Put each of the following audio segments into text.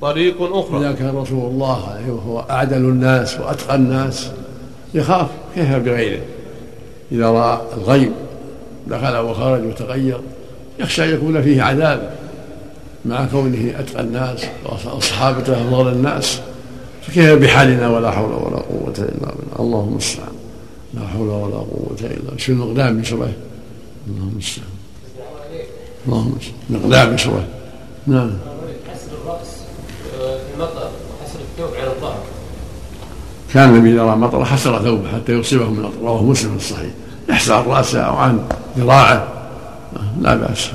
طريق أخرى. إذا كان رسول الله عليه وهو أعدل الناس وأتقى الناس يخاف كيف بغيره إذا رأى الغيب دخل وخرج وتغير يخشى أن يكون فيه عذاب. مع كونه أتقى الناس وصحابته أفضل الناس فكيف بحالنا ولا حول ولا قوة إلا بالله؟ اللهم المستعان لا حول ولا قوة إلا شو المقدام من شبه؟ اللهم المستعان اللهم المستعان مقدام من شبه. نعم المطر وحسر الثوب على الظهر كان النبي اذا راى مطر حسر ثوبه حتى يصيبه من المطر رواه مسلم في الصحيح. يحسر عن رأسه أو عن ذراعه. لا بأس.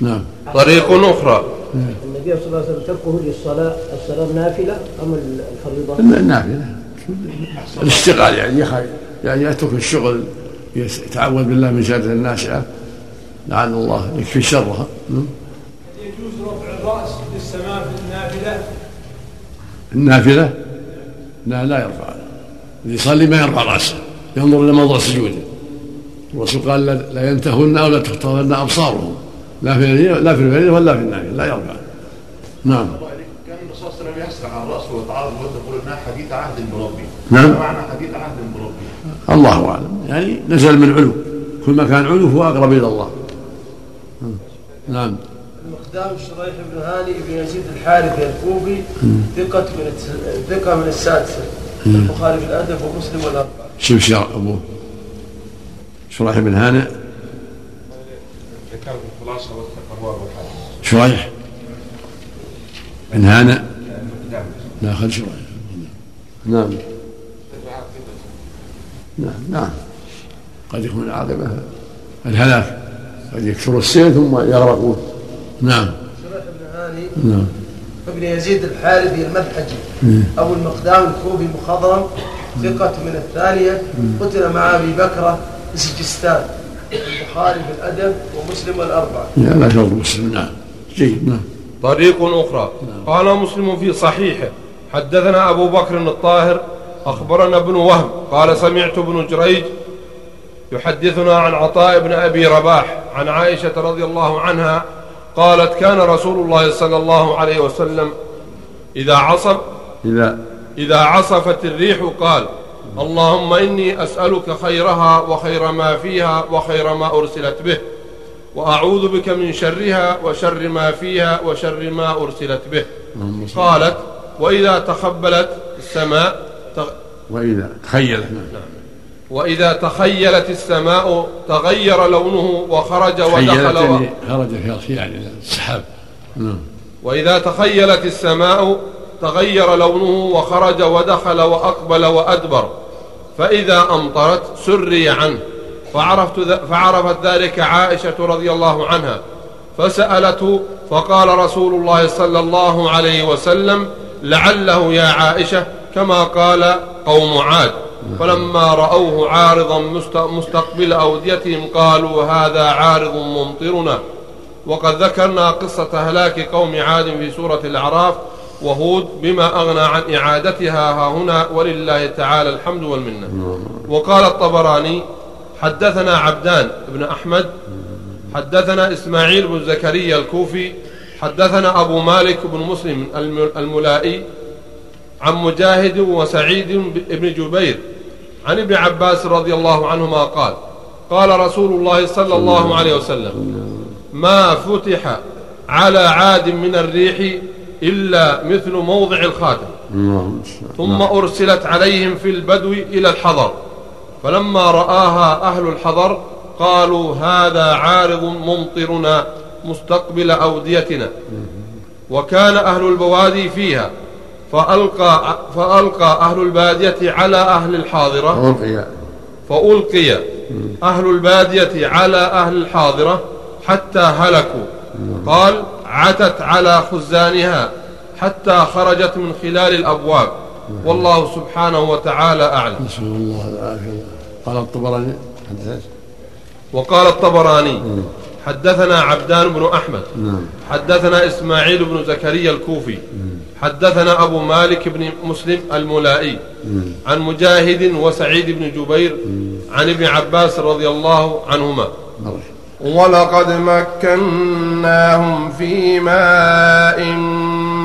نعم. طريق أخرى. النبي صلى الله عليه وسلم تركه للصلاة. الصلاة نافلة أم الفريضة؟ النافله الاشتغال يعني يعني يترك الشغل يتعوذ بالله من شر الناشئه لعل الله يكفي شرها. نعم. يجوز رفع الرأس للسماء في النافلة. النافلة؟ لا لا يرفع اللي يصلي ما يرفع رأسه ينظر إلى موضع سجوده. الرسول قال لا, لا ينتهن أو لا تختارن أبصارهم. لا في لا في الفريضه ولا في النافله لا يرفع. نعم. كان الرسول صلى الله عليه وسلم يسرع على رأسه ويتعرض ويقول إنها حديث عهد بربي نعم. معنى حديث عهد بربي الله أعلم. يعني نزل من علو كل ما كان علو هو اقرب إلى الله. نعم. المقدام شريح بن هاني بن يزيد الحارثي الكوفي ثقة من ثقة من السادسة. البخاري في الأدب ومسلم والأربعة. شوف شر ابوه شريح بن الخلاصة والتقوى والحديث. شريح بن هانئ لا خل شريح. نعم. نعم نعم. قد يكون العاقبة الهلاك. قد يكثر السيل ثم يغرقون. نعم. شريح بن هاني. نعم. ابن يزيد الحارثي المدحجي أبو المقدام الكوفي مخضرم. ثقة من الثانية. قتل مع أبي بكرة في سجستان البخاري في الأدب ومسلم والأربعة لا لا شرط مسلم. نعم. جيد. نعم. طريق أخرى. قال مسلم في صحيحه حدثنا أبو بكر الطاهر أخبرنا ابن وهب قال سمعت ابن جريج يحدثنا عن عطاء بن أبي رباح عن عائشة رضي الله عنها قالت كان رسول الله صلى الله عليه وسلم إذا عصب إذا إذا عصفت الريح قال اللهم إني أسألك خيرها وخير ما فيها وخير ما أرسلت به وأعوذ بك من شرها وشر ما فيها وشر ما أرسلت به قالت وإذا تخبلت السماء تغ... وإذا تخيل نعم. وإذا تخيلت السماء تغير لونه وخرج ودخل و... خرج في يعني السحاب نعم. وإذا تخيلت السماء تغير لونه وخرج ودخل وأقبل وأدبر. فإذا أمطرت سري عنه. فعرفت ذ... فعرفت ذلك عائشة رضي الله عنها. فسألته فقال رسول الله صلى الله عليه وسلم لعله يا عائشة كما قال قوم عاد. فلما رأوه عارضا مست... مستقبل أوديتهم قالوا هذا عارض ممطرنا. وقد ذكرنا قصة هلاك قوم عاد في سورة الأعراف وهود بما أغنى عن إعادتها ها هنا ولله تعالى الحمد والمنة. وقال الطبراني حدثنا عبدان بن أحمد حدثنا إسماعيل بن زكريا الكوفي حدثنا أبو مالك بن مسلم الم- الملائي عن مجاهد وسعيد بن جبير عن ابن عباس رضي الله عنهما قال قال رسول الله صلى الله عليه وسلم ما فتح على عاد من الريح إلا مثل موضع الخاتم ثم أرسلت عليهم في البدو إلى الحضر فلما رآها أهل الحضر قالوا هذا عارض ممطرنا مستقبل أوديتنا وكان أهل البوادي فيها فألقى, فألقى أهل البادية على أهل الحاضرة. ألقي فألقي أهل البادية على أهل الحاضرة حتى هلكوا. قال عتت على خزانها حتى خرجت من خلال الأبواب. والله سبحانه وتعالى أعلم. نسأل الله العافية. قال الطبراني وقال الطبراني حدثنا عبدان بن أحمد. نعم. حدثنا إسماعيل بن زكريا الكوفي. حدثنا أبو مالك بن مسلم الملائي عن مجاهد وسعيد بن جبير عن ابن عباس رضي الله عنهما. ولقد مكناهم في ماء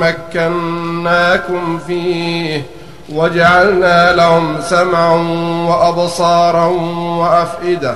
مكناكم فيه وجعلنا لهم سمعا وأبصارا وأفئدة.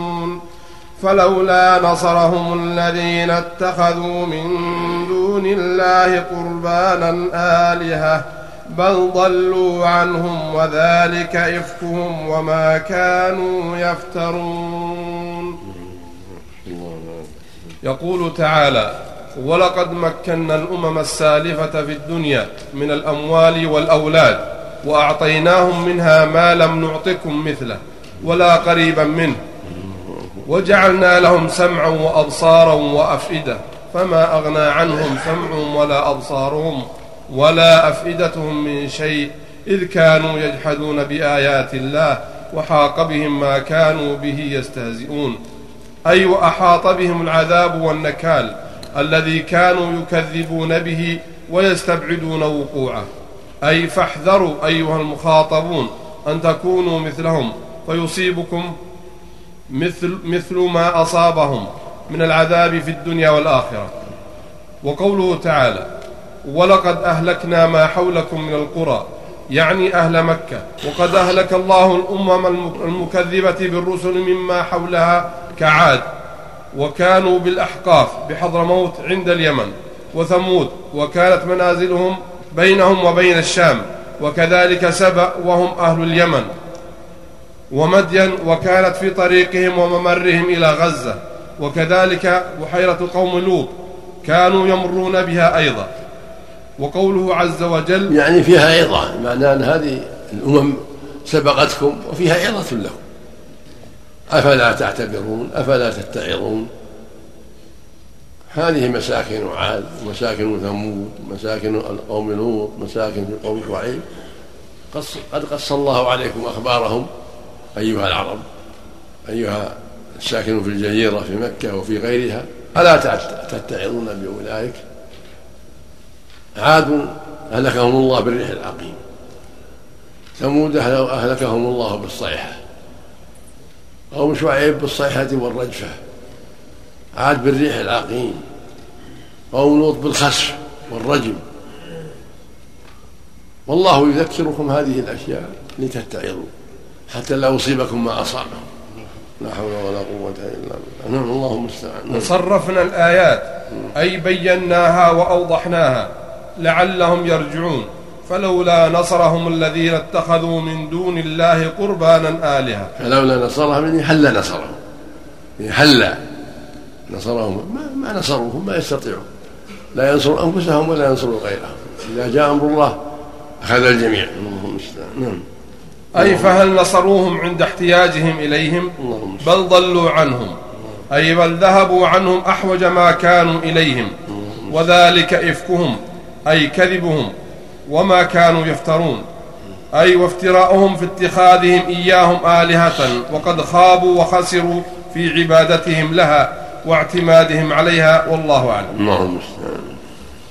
فلولا نصرهم الذين اتخذوا من دون الله قربانا آلهة بل ضلوا عنهم وذلك إفكهم وما كانوا يفترون. يقول تعالى ولقد مكنا الأمم السالفة في الدنيا من الأموال والأولاد وأعطيناهم منها ما لم نعطكم مثله ولا قريبا منه وجعلنا لهم سمعا وأبصارا وأفئدة. فما أغنى عنهم سمعهم ولا أبصارهم ولا أفئدتهم من شيء إذ كانوا يجحدون بآيات الله وحاق بهم ما كانوا به يستهزئون. أي وأحاط بهم العذاب والنكال الذي كانوا يكذبون به ويستبعدون وقوعه. أي فاحذروا أيها المخاطبون أن تكونوا مثلهم فيصيبكم مثل, مثل ما أصابهم من العذاب في الدنيا والآخرة. وقوله تعالى ولقد أهلكنا ما حولكم من القرى. يعني أهل مكة. وقد أهلك الله الأمم المكذبة بالرسل مما حولها كعاد وكانوا بالأحقاف بحضرموت عند اليمن وثمود وكانت منازلهم بينهم وبين الشام وكذلك سبأ وهم أهل اليمن. ومدين وكانت في طريقهم وممرهم إلى غزة. وكذلك بحيرة قوم لوط كانوا يمرون بها أيضا. وقوله عز وجل يعني فيها عظة معنى أن هذه الأمم سبقتكم وفيها عظة لكم أفلا تعتبرون؟ أفلا تتعظون؟ هذه مساكن عاد ومساكن ثمود مساكن قوم لوط مساكن قوم شعيب. قد قص الله عليكم أخبارهم. أيها العرب أيها الساكنون في الجزيرة في مكة وفي غيرها ألا تتعظون بأولئك؟ عاد أهلكهم الله بالريح العقيم. ثمود أهلكهم الله بالصيحة. قوم شعيب بالصيحة والرجفة. عاد بالريح العقيم. قوم لوط بالخسف والرجم. والله يذكركم هذه الأشياء لتتعظوا. حتى لا يصيبكم ما أصابهم لا حول ولا قوة إلا بالله. نعم الله المستعان. وصرفنا الآيات أي بيناها وأوضحناها لعلهم يرجعون. فلولا نصرهم الذين اتخذوا من دون الله قربانا آلهة. فلولا نصرهم يعني حل نصرهم؟ يعني حل نصرهم؟ ما, ما نصروهم ما يستطيعون. لا ينصروا أنفسهم ولا ينصروا غيرهم. إذا جاء أمر الله أخذ الجميع. اللهم المستعان. نعم. أي فهل نصروهم عند احتياجهم إليهم؟ بل ضلوا عنهم. أي بل ذهبوا عنهم أحوج ما كانوا إليهم. وذلك إفكهم أي كذبهم وما كانوا يفترون. أي وافتراؤهم في اتخاذهم إياهم آلهة وقد خابوا وخسروا في عبادتهم لها واعتمادهم عليها والله أعلم. اللهم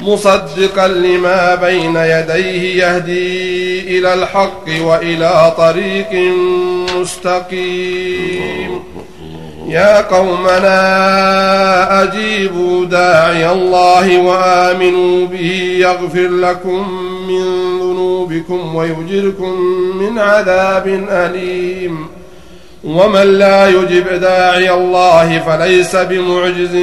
مصدقا لما بين يديه يهدي إلى الحق وإلى طريق مستقيم. يا قومنا أجيبوا داعي الله وآمنوا به يغفر لكم من ذنوبكم ويجركم من عذاب أليم. ومن لا يجب داعي الله فليس بمعجز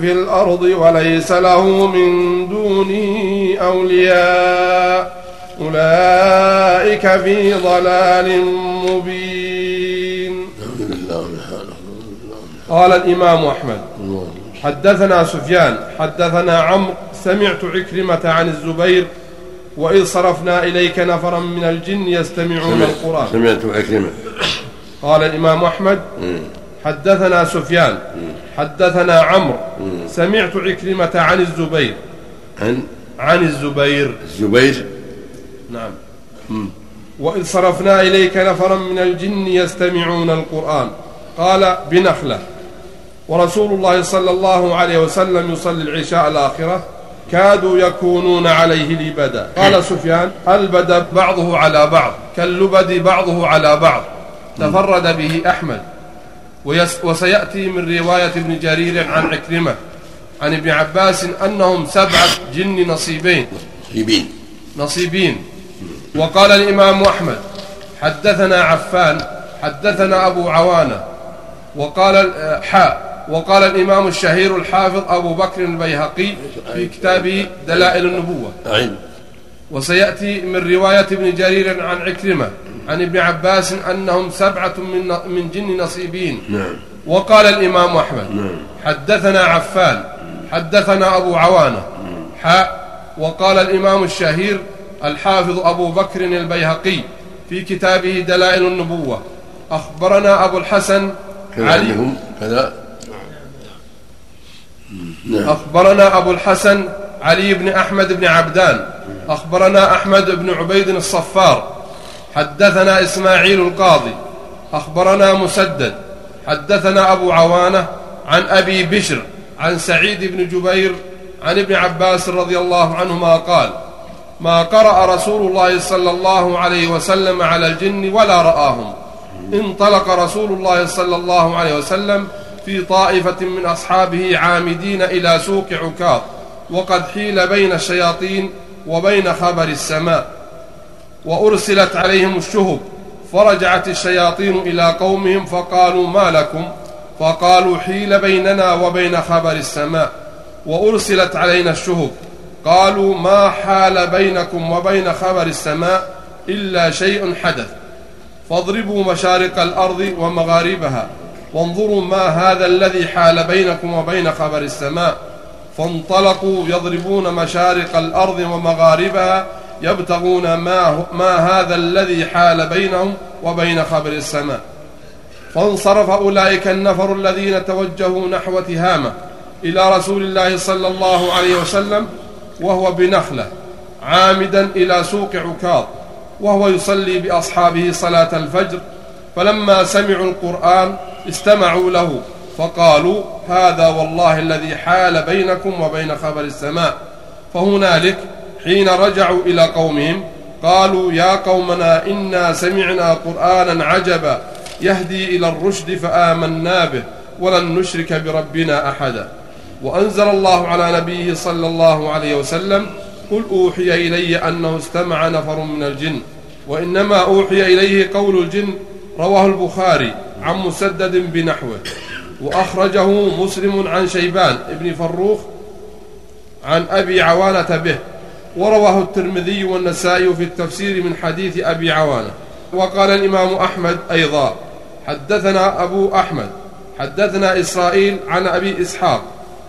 في الأرض وليس له من دونه أولياء. أولئك في ضلال مبين. قال الإمام أحمد. حدثنا سفيان حدثنا عمرو. سمعت عكرمة عن الزبير واذ صرفنا إليك نفرا من الجن يستمعون القرآن. سمعت عكرمة. قال الإمام أحمد حدثنا سفيان حدثنا عمرو سمعت عكرمة عن الزبير. عن؟ عن الزبير. الزبير؟ نعم. وإذ صرفنا إليك نفرا من الجن يستمعون القرآن. قال بنخلة. ورسول الله صلى الله عليه وسلم يصلي العشاء الآخرة. كادوا يكونون عليه لبدا. قال سفيان البد بعضه على بعض؟ كاللبد بعضه على بعض. تفرد به أحمد. وسيأتي من رواية ابن جرير عن عكرمة عن ابن عباس أنهم سبعة جن نصيبين. نصيبين. نصيبين. وقال الإمام أحمد حدثنا عفان حدثنا أبو عوانة وقال حاء وقال الإمام الشهير الحافظ أبو بكر البيهقي في كتابه دلائل النبوة. أعين وسيأتي من رواية ابن جرير عن عكرمة عن ابن عباس أنهم سبعة من من جن نصيبين. نعم. وقال الإمام أحمد نعم. حدثنا عفان حدثنا أبو عوانة حاء وقال الإمام الشهير الحافظ أبو بكر البيهقي في كتابه دلائل النبوة أخبرنا أبو الحسن علي. كذا. نعم. أخبرنا أبو الحسن علي بن أحمد بن عبدان أخبرنا أحمد بن عبيد الصفار حدثنا إسماعيل القاضي أخبرنا مسدد حدثنا أبو عوانة عن أبي بشر عن سعيد بن جبير عن ابن عباس رضي الله عنهما قال ما قرأ رسول الله صلى الله عليه وسلم على الجن ولا رآهم. انطلق رسول الله صلى الله عليه وسلم في طائفة من أصحابه عامدين إلى سوق عكاظ وقد حيل بين الشياطين وبين خبر السماء. وأرسلت عليهم الشهب فرجعت الشياطين إلى قومهم فقالوا ما لكم؟ فقالوا حيل بيننا وبين خبر السماء. وأرسلت علينا الشهب قالوا ما حال بينكم وبين خبر السماء إلا شيء حدث. فاضربوا مشارق الأرض ومغاربها وانظروا ما هذا الذي حال بينكم وبين خبر السماء. فانطلقوا يضربون مشارق الأرض ومغاربها يبتغون ما, ما هذا الذي حال بينهم وبين خبر السماء. فانصرف أولئك النفر الذين توجهوا نحو تهامة إلى رسول الله صلى الله عليه وسلم وهو بنخلة عامدا إلى سوق عكاظ وهو يصلي بأصحابه صلاة الفجر. فلما سمعوا القرآن استمعوا له فقالوا هذا والله الذي حال بينكم وبين خبر السماء. فهنالك حين رجعوا إلى قومهم قالوا يا قومنا إنا سمعنا قرآنا عجبا يهدي إلى الرشد فآمنا به ولن نشرك بربنا أحدا. وأنزل الله على نبيه صلى الله عليه وسلم قل أوحي إلي أنه استمع نفر من الجن. وإنما أوحي إليه قول الجن رواه البخاري عن مسدد بنحوه. وأخرجه مسلم عن شيبان ابن فروخ عن أبي عوانة به. ورواه الترمذي والنسائي في التفسير من حديث أبي عوانة وقال الإمام أحمد أيضا حدثنا أبو أحمد حدثنا إسرائيل عن أبي إسحاق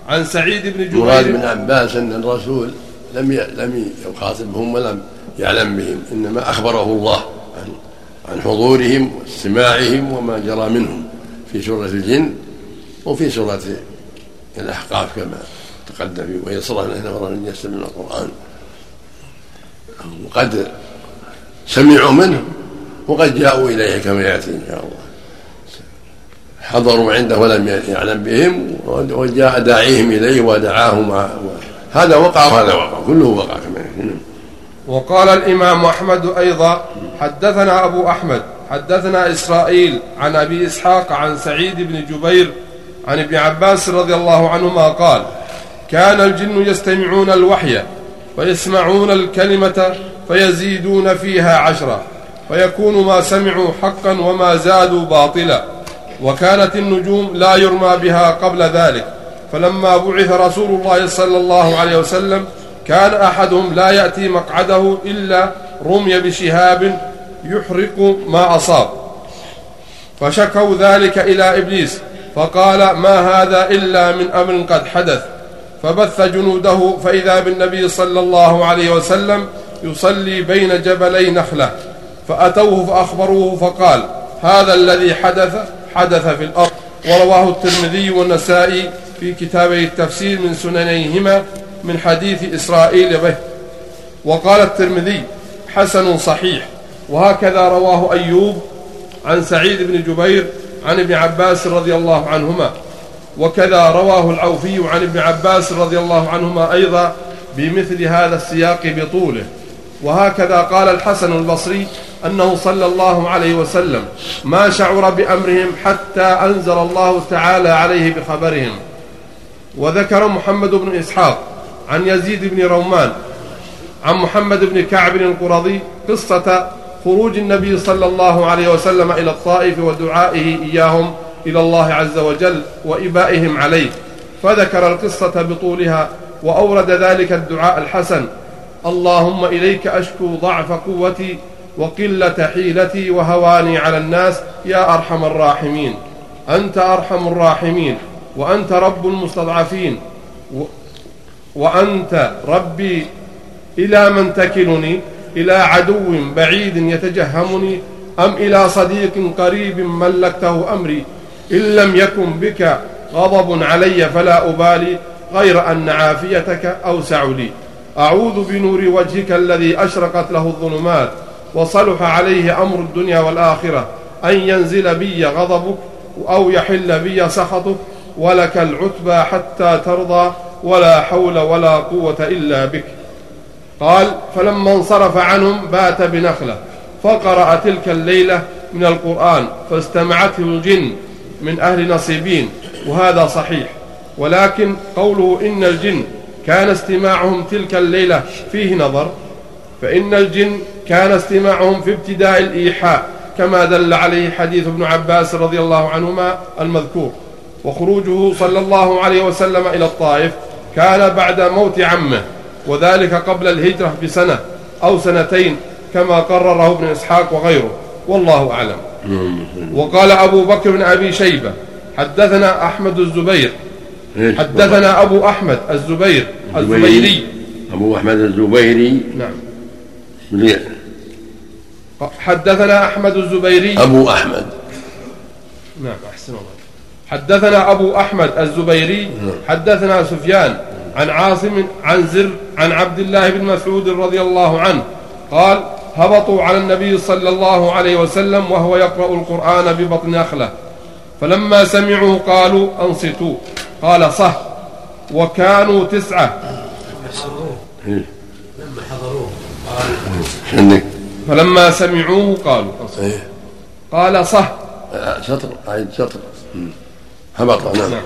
عن سعيد بن مراد بن جبير عباس أن الرسول لم. لم يخاطبهم ولم يعلم بهم إنما أخبره الله عن عن حضورهم واستماعهم وما جرى منهم في سورة الجن وفي سورة الأحقاف كما تقدم وهي صلاة نفر من القرآن وقد سمعوا منه وقد جاءوا إليه كما يأتي إن شاء الله حضروا عنده ولم يعلم بهم وجاء داعيهم إليه ودعاهم هذا وقع وهذا وقع كله وقع كما يقول. وقال الإمام أحمد أيضا حدثنا أبو أحمد حدثنا إسرائيل عن أبي إسحاق عن سعيد بن جبير عن ابن عباس رضي الله عنهما قال كان الجن يستمعون الوحي ويسمعون الكلمة فيزيدون فيها عشرة فيكون ما سمعوا حقا وما زادوا باطلا. وكانت النجوم لا يرمى بها قبل ذلك. فلما بعث رسول الله صلى الله عليه وسلم كان أحدهم لا يأتي مقعده إلا رمي بشهاب يحرق ما أصاب. فشكوا ذلك إلى إبليس فقال ما هذا إلا من أمر قد حدث؟ فبث جنوده فإذا بالنبي صلى الله عليه وسلم يصلي بين جبلي نخلة فأتوه فأخبروه فقال هذا الذي حدث حدث في الأرض. ورواه الترمذي والنسائي في كتابي التفسير من سننيهما من حديث إسرائيل به. وقال الترمذي حسن صحيح. وهكذا رواه أيوب عن سعيد بن جبير عن ابن عباس رضي الله عنهما. وكذا رواه العوفي عن ابن عباس رضي الله عنهما أيضا بمثل هذا السياق بطوله. وهكذا قال الحسن البصري أنه صلى الله عليه وسلم ما شعر بأمرهم حتى أنزل الله تعالى عليه بخبرهم. وذكر محمد بن إسحاق عن يزيد بن رومان عن محمد بن كعب القرظي قصة خروج النبي صلى الله عليه وسلم إلى الطائف ودعائه إياهم إلى الله عز وجل وإبائهم عليه. فذكر القصة بطولها وأورد ذلك الدعاء الحسن. اللهم إليك أشكو ضعف قوتي وقلة حيلتي وهواني على الناس يا أرحم الراحمين. أنت أرحم الراحمين وأنت رب المستضعفين وأنت ربي إلى من تكلني إلى عدو بعيد يتجهمني أم إلى صديق قريب ملكته أمري إن لم يكن بك غضب علي فلا أبالي غير أن عافيتك أوسع لي. أعوذ بنور وجهك الذي أشرقت له الظلمات وصلح عليه أمر الدنيا والآخرة. أن ينزل بي غضبك أو يحل بي سخطك ولك العتبى حتى ترضى ولا حول ولا قوة إلا بك. قال فلما انصرف عنهم بات بنخلة فقرأ تلك الليلة من القرآن فاستمعته الجن من أهل نصيبين وهذا صحيح. ولكن قوله إن الجن كان استماعهم تلك الليلة فيه نظر فإن الجن كان استماعهم في ابتداء الإيحاء كما دل عليه حديث ابن عباس رضي الله عنهما المذكور. وخروجه صلى الله عليه وسلم إلى الطائف كان بعد موت عمه وذلك قبل الهجرة بسنة أو سنتين كما قرره ابن إسحاق وغيره. والله أعلم. وقال أبو بكر بن أبي شيبة حدثنا أحمد الزبير. حدثنا أبو أحمد الزبير الزبيري. أبو أحمد الزبيري. نعم؟ حدثنا أحمد الزبيري. أبو أحمد. نعم أحسن الله. حدثنا أبو أحمد الزبيري. حدثنا سفيان عن عاصم عن زر عن عبد الله بن مسعود رضي الله عنه. قال هبطوا على النبي صلى الله عليه وسلم وهو يقرأ القرآن ببطن نخلة فلما سمعوا قالوا أنصتوا. قال صح. وكانوا تسعة. لما حضروه عندك فلما سمعوه قالوا إيه. قال صح. آه، شطر عيد شطر. هبط نعم. نعم.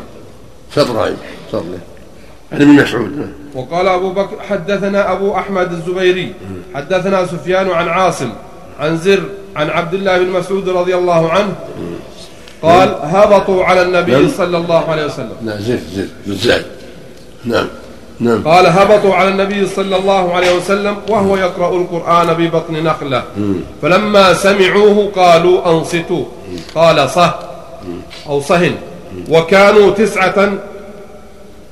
شطر عيد شطر. يعني من مسعود. نعم. وقال أبو بكر حدثنا أبو أحمد الزبيري حدثنا سفيان عن عاصم عن زر عن عبد الله بن مسعود رضي الله عنه قال هبطوا على النبي نعم. صلى الله عليه وسلم. لا زر زر بالزاد نعم نعم. قال هبطوا على النبي صلى الله عليه وسلم وهو يقرأ القرآن ببطن نخلة. فلما سمعوه قالوا أنصتوا. قال صه. أو صهن. وكانوا تسعة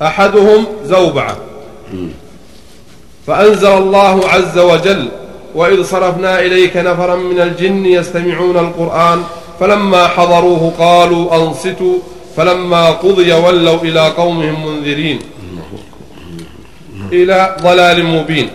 أحدهم زوبعة. فأنزل الله عز وجل وإذ صرفنا إليك نفرا من الجن يستمعون القرآن فلما حضروه قالوا أنصتوا فلما قضي ولوا إلى قومهم منذرين. إلى ضلال مبين.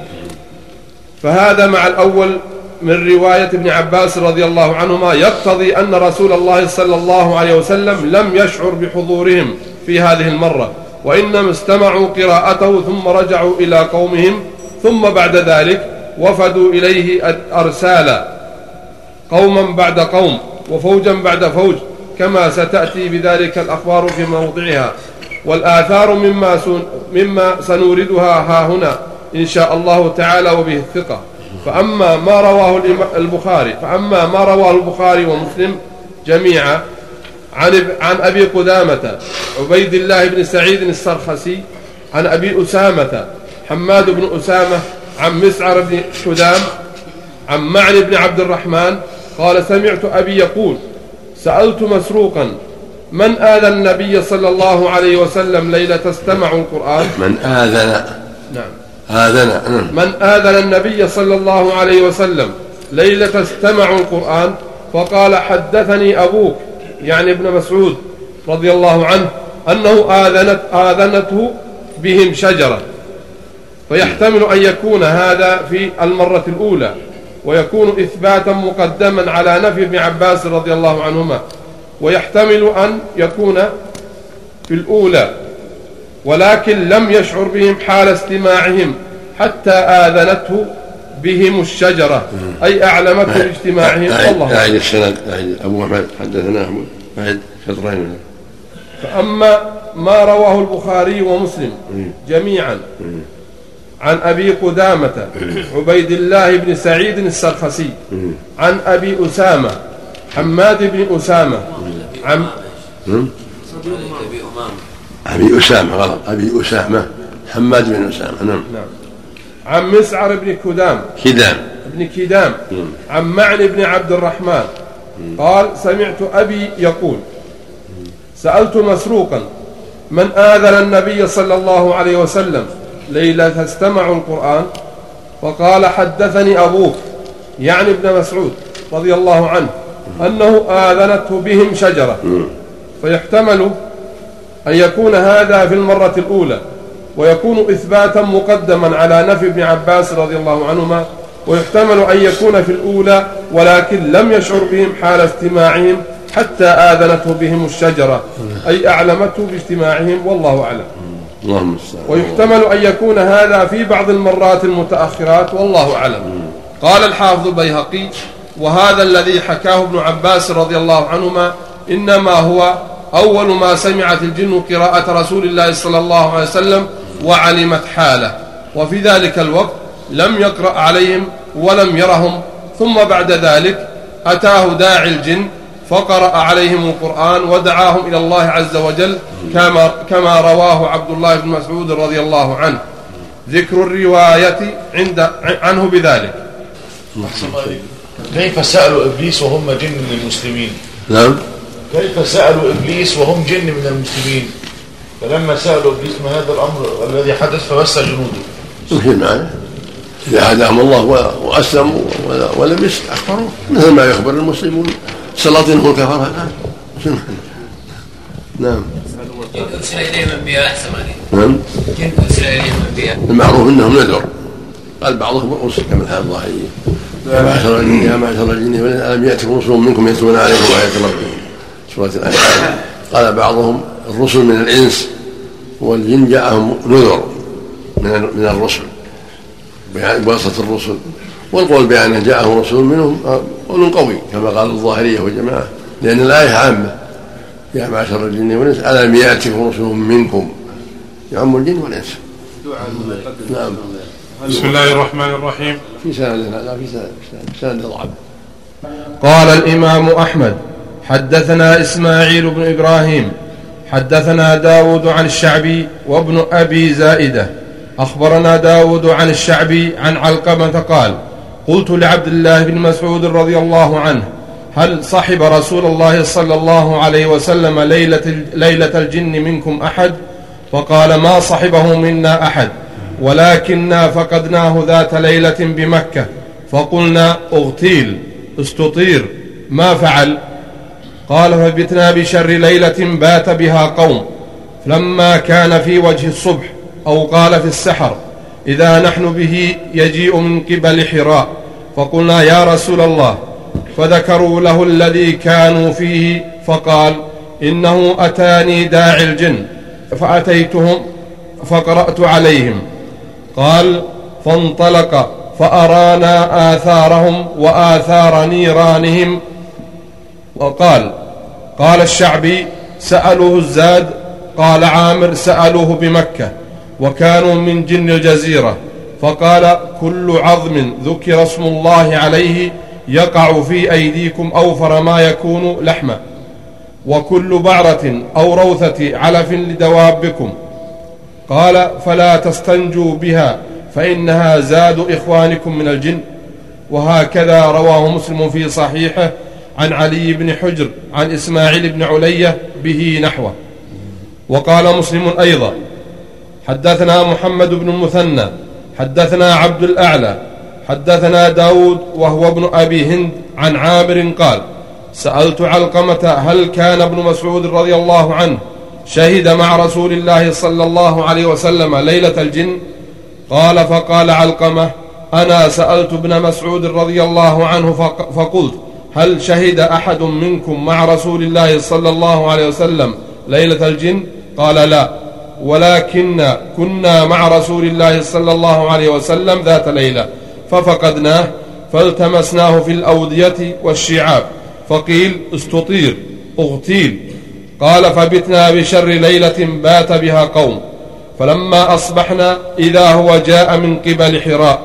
فهذا مع الأول من رواية ابن عباس رضي الله عنهما يقتضي أن رسول الله صلى الله عليه وسلم لم يشعر بحضورهم في هذه المرة. وإنما استمعوا قراءته ثم رجعوا إلى قومهم ثم بعد ذلك وفدوا إليه أرسالا. قوما بعد قوم وفوجا بعد فوج كما ستأتي بذلك الأخبار في موضعها. والآثار مما, سن مما سنوردها ها هنا إن شاء الله تعالى وبه الثقة. فأما ما رواه البخاري فأما ما رواه البخاري ومسلم جميعا عن عن أبي قدامة عبيد الله بن سعيد السرخسي عن أبي أسامة حماد بن أسامة عن مسعر بن شدام عن معن بن عبد الرحمن قال سمعت أبي يقول سألت مسروقا من آذى النبي صلى الله عليه وسلم ليلة استمعوا القرآن؟ من آذن. نعم. آذن. نعم من آذن النبي صلى الله عليه وسلم ليلة استمعوا القرآن؟ فقال حدثني أبوك. يعني ابن مسعود رضي الله عنه أنه آذنت آذنته بهم شجرة. فيحتمل أن يكون هذا في المرة الأولى ويكون إثباتا مقدما على نفي ابن عباس رضي الله عنهما. ويحتمل أن يكون في الأولى ولكن لم يشعر بهم حال استماعهم حتى آذنته بهم الشجرة. أي أعلمته باجتماعهم. أعد والله. أعد السند أعد أبو أحمد حدثنا أحمد أعد شطرين فأما ما رواه البخاري ومسلم جميعا عن أبي قدامة عبيد الله بن سعيد السرخسي عن أبي أسامة حماد بن أسامة عن أبي أسامة غلط. أبي أسامة حماد بن أسامة نعم. عن مسعر بن كدام. كدام. بن كدام. عن معن بن عبد الرحمن. قال سمعت أبي يقول سألت مسروقا من آذن النبي صلى الله عليه وسلم ليلة استمعوا القرآن؟ فقال حدثني أبوك يعني ابن مسعود رضي الله عنه أنه آذنته بهم شجرة. فيحتمل أن يكون هذا في المرة الأولى. ويكون إثباتا مقدما على نفي ابن عباس رضي الله عنهما ويحتمل أن يكون في الأولى ولكن لم يشعر بهم حال استماعهم حتى آذنته بهم الشجرة. أي أعلمته باجتماعهم والله أعلم. اللهم ويحتمل أن يكون هذا في بعض المرات المتأخرات والله أعلم. قال الحافظ البيهقي وهذا الذي حكاه ابن عباس رضي الله عنهما إنما هو أول ما سمعت الجن قراءة رسول الله صلى الله عليه وسلم وعلمت حاله. وفي ذلك الوقت لم يقرأ عليهم ولم يرهم. ثم بعد ذلك أتاه داعي الجن فقرأ عليهم القرآن ودعاهم إلى الله عز وجل كما, كما رواه عبد الله بن مسعود رضي الله عنه. ذكر الرواية عند عنه بذلك. كيف سألوا إبليس وهم جن من المسلمين؟ نعم. كيف سألوا إبليس وهم جن من المسلمين؟ فلما سألوا ما هذا الأمر الذي حدث فبس جنوده. يمكن معنا إذا هداهم الله وأسلموا ولا- ولم يستكبروا. مثل ما يخبر المسلمون. سلاطينهم الكفرة الآن نعم. جن أرسل إليهم أنبياء أحسن نعم. أرسل إليهم أنبياء المعروف إنهم نذر قال بعضهم رسل كما الحال الظاهرية يا معشر الجن يا معشر الجن ألم يأتكم رسل منكم يتلون عليكم آيات ربكم سورة الانعام قال بعضهم الرسل من الإنس والجن جاءهم نذر من من الرسل بواسطة الرسل. والقول بأنه جاءهم رسول منهم قول قوي كما قال الظاهرية وجماعة لأن الآية عامة. يا معشر الجن والإنس ألم يأتكم رسول منكم؟ يعم الجن والإنس. نعم. بسم الله الرحمن الرحيم. في سند لا في سند سند ضعف. قال الإمام أحمد حدثنا إسماعيل بن إبراهيم حدثنا داود عن الشعبي وابن أبي زائدة. أخبرنا داود عن الشعبي عن علقمة قال قلت لعبد الله بن مسعود رضي الله عنه هل صحب رسول الله صلى الله عليه وسلم ليلة, ليلة الجن منكم أحد؟ فقال ما صحبه منا أحد ولكنا فقدناه ذات ليلة بمكة فقلنا أغتيل استطير ما فعل؟ قال فبتنا بشر ليلة بات بها قوم فلما كان في وجه الصبح أو قال في السحر إذا نحن به يجيء من قبل حراء فقلنا يا رسول الله فذكروا له الذي كانوا فيه فقال إنه أتاني داعي الجن فأتيتهم فقرأت عليهم. قال فانطلق فأرانا آثارهم وآثار نيرانهم وقال قال الشعبي سألوه الزاد قال عامر سألوه بمكة وكانوا من جن الجزيرة فقال كل عظم ذكر اسم الله عليه يقع في أيديكم أوفر ما يكون لحما وكل بعرة أو روثة علف لدوابكم. قال فلا تستنجوا بها فإنها زاد إخوانكم من الجن. وهكذا رواه مسلم في صحيحه عن علي بن حجر عن إسماعيل بن علية به نحوه. وقال مسلم أيضا حدثنا محمد بن المثنى حدثنا عبد الأعلى حدثنا داود وهو ابن أبي هند عن عامر قال سألت علقمة هل كان ابن مسعود رضي الله عنه شهد مع رسول الله صلى الله عليه وسلم ليلة الجن؟ قال فقال علقمة أنا سألت ابن مسعود رضي الله عنه فقلت هل شهد أحد منكم مع رسول الله صلى الله عليه وسلم ليلة الجن؟ قال لا. ولكن كنا مع رسول الله صلى الله عليه وسلم ذات ليلة ففقدناه فالتمسناه في الأودية والشعاب. فقيل استطير أغتيل. قال فبتنا بشر ليلة بات بها قوم. فلما أصبحنا إذا هو جاء من قبل حراء.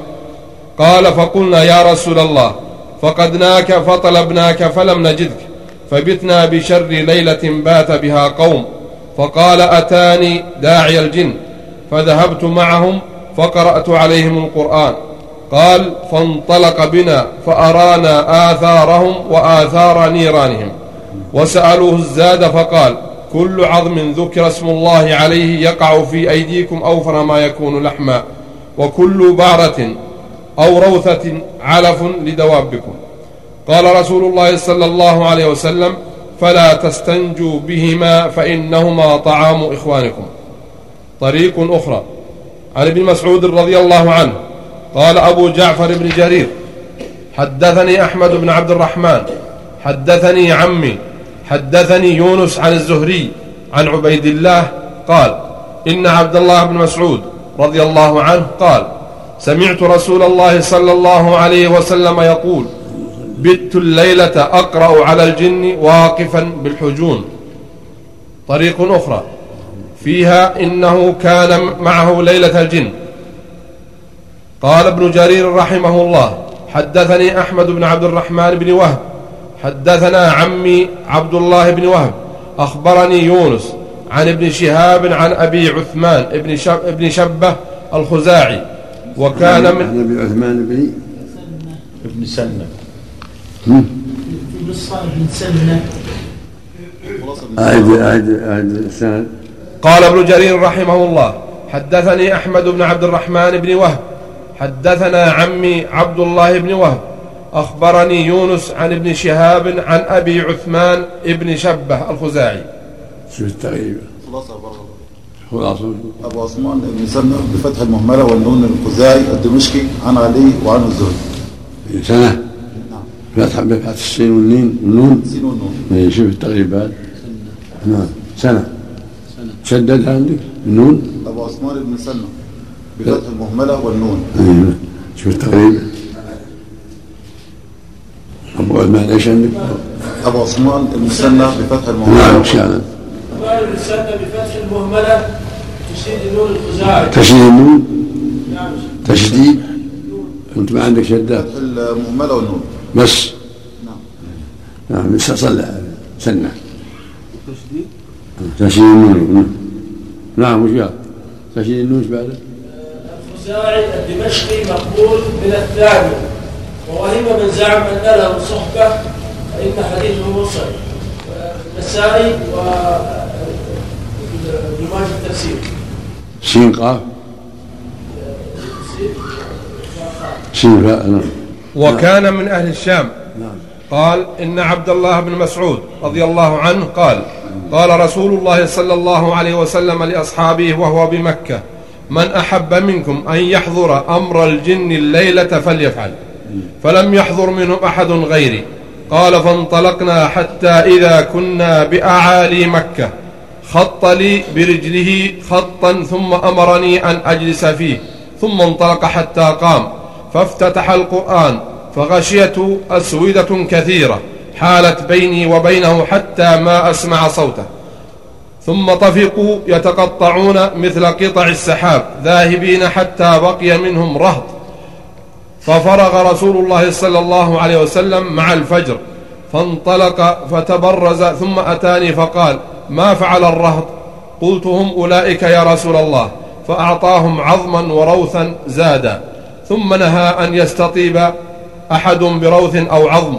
قال فقلنا يا رسول الله فقدناك فطلبناك فلم نجدك فبتنا بشر ليلة بات بها قوم فقال أتاني داعي الجن فذهبت معهم فقرأت عليهم القرآن قال فانطلق بنا فأرانا آثارهم وآثار نيرانهم وسألوه الزاد فقال كل عظم ذكر اسم الله عليه يقع في أيديكم أوفر ما يكون لحما وكل بعرة أو روثة علف لدوابكم. قال رسول الله صلى الله عليه وسلم فلا تستنجوا بهما فإنهما طعام إخوانكم. طريق أخرى. عن ابن مسعود رضي الله عنه قال أبو جعفر بن جرير حدثني أحمد بن عبد الرحمن حدثني عمي حدثني يونس عن الزهري عن عبيد الله قال إن عبد الله بن مسعود رضي الله عنه قال سمعت رسول الله صلى الله عليه وسلم يقول بت الليلة أقرأ على الجن واقفا بالحجون. طريق أخرى فيها إنه كان معه ليلة الجن. قال ابن جرير رحمه الله حدثني أحمد بن عبد الرحمن بن وهب حدثنا عمي عبد الله بن وهب أخبرني يونس عن ابن شهاب عن أبي عثمان ابن, شب ابن شبة الخزاعي وكان من عن أبي عثمان بن ابن سنة في نصف بن سنة أعد أعد أعد السند قال ابن جرير رحمه الله حدثني أحمد بن عبد الرحمن بن وهب حدثنا عمي عبد الله بن وهب أخبرني يونس عن ابن شهاب عن أبي عثمان ابن شبه الخزاعي. شوف التغيير. خلاصة أبو عثمان بن سنة بفتح المهملة والنون الخزاعي الدمشقي عن علي وعن الزهري. سنة؟ فتح بفتح السين والنين والنون؟ سين والنون. إيه، شوف التغييبات نعم. سنة. شدد عندك؟ النون؟ أبو عثمان بن سنة بفتح المهملة والنون. إيه، شوف التغييب أبو عثمان إيش عندك؟ أبو عثمان بن سنة بفتح نعم المهملة إيش هذا؟ قال السنة بفتح المهملة تشديد النور الخزاعي تشديد النون نعم. تشديد؟ أنت ما عندك فتح المهملة والنون بس. نعم. لسه صلى. سنة. تشديد. تشديد النون نعم وش قال؟ تشديد النون إيش بعده؟ الخزاعي الدمشقي مقبول من الثاني. ووهم من زعم أن له صحبة فإن حديثه مرسل النسائي و سين قاف سين فاء نعم. وكان من أهل الشام. قال إن عبد الله بن مسعود رضي الله عنه قال قال رسول الله صلى الله عليه وسلم لأصحابه وهو بمكة من أحب منكم أن يحضر أمر الجن الليلة فليفعل فلم يحضر منهم أحد غيري. قال فانطلقنا حتى إذا كنا بأعالي مكة. خط لي برجله خطا ثم أمرني أن أجلس فيه ثم انطلق حتى قام فافتتح القرآن فغشيته أسودة كثيرة حالت بيني وبينه حتى ما أسمع صوته. ثم طفقوا يتقطعون مثل قطع السحاب ذاهبين حتى بقي منهم رهط. ففرغ رسول الله صلى الله عليه وسلم مع الفجر فانطلق فتبرز ثم أتاني فقال ما فعل الرهط. قلت هم أولئك يا رسول الله. فأعطاهم عظما وروثا زادا. ثم نهى أن يستطيب أحد بروث أو عظم.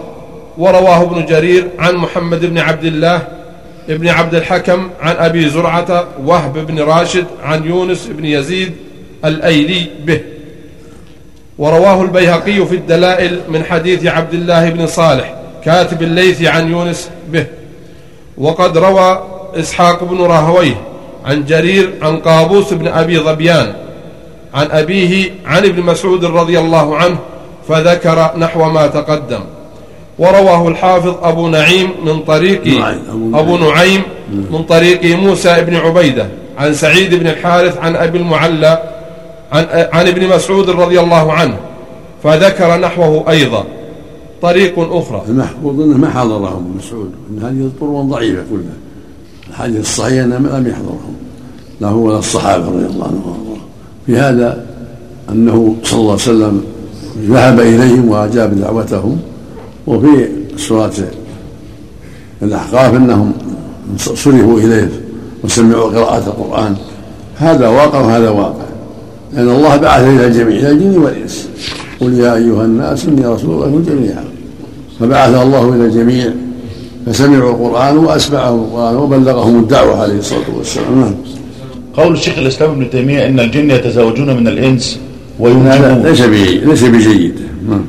ورواه ابن جرير عن محمد بن عبد الله ابن عبد الحكم عن أبي زرعة وهب بن راشد عن يونس بن يزيد الأيلي به. ورواه البيهقي في الدلائل من حديث عبد الله بن صالح كاتب الليث عن يونس به. وقد روى إسحاق بن راهويه عن جرير عن قابوس بن أبي ظبيان عن أبيه عن ابن مسعود رضي الله عنه فذكر نحو ما تقدم. ورواه الحافظ أبو نعيم من طريق. أبو نعيم. من طريق موسى بن عبيدة عن سعيد بن الحارث عن أبي المعلى عن, عن ابن مسعود رضي الله عنه فذكر نحوه أيضا. طريق أخرى. المحفوظ انه ما حضرهم مسعود. ان هذه طرق ضعيفة؟ كلها الحديث الصحيح أنه لم يحضرهم لا هو ولا الصحابة رضي الله عنهم وأرضاهم. في هذا أنه صلى الله عليه وسلم ذهب إليهم وأجاب دعوتهم وفي سورة الأحقاف أنهم صرفوا إليه وسمعوا قراءة القرآن. هذا واقع وهذا واقع. لأن الله بعث إلى الجميع إلى الجن والإنس. قل يا أيها الناس إني رسول الله جميعا. فبعث الله إلى الجميع. فسمعوا القرآن واسمعهم القرآن وبلغهم الدعوة عليه الصلاة والسلام. نعم. قول الشيخ الإسلام ابن تيمية إن الجن يتزوجون من الإنس هذا وينجبون ليس بجيد ليس بجيد. نعم.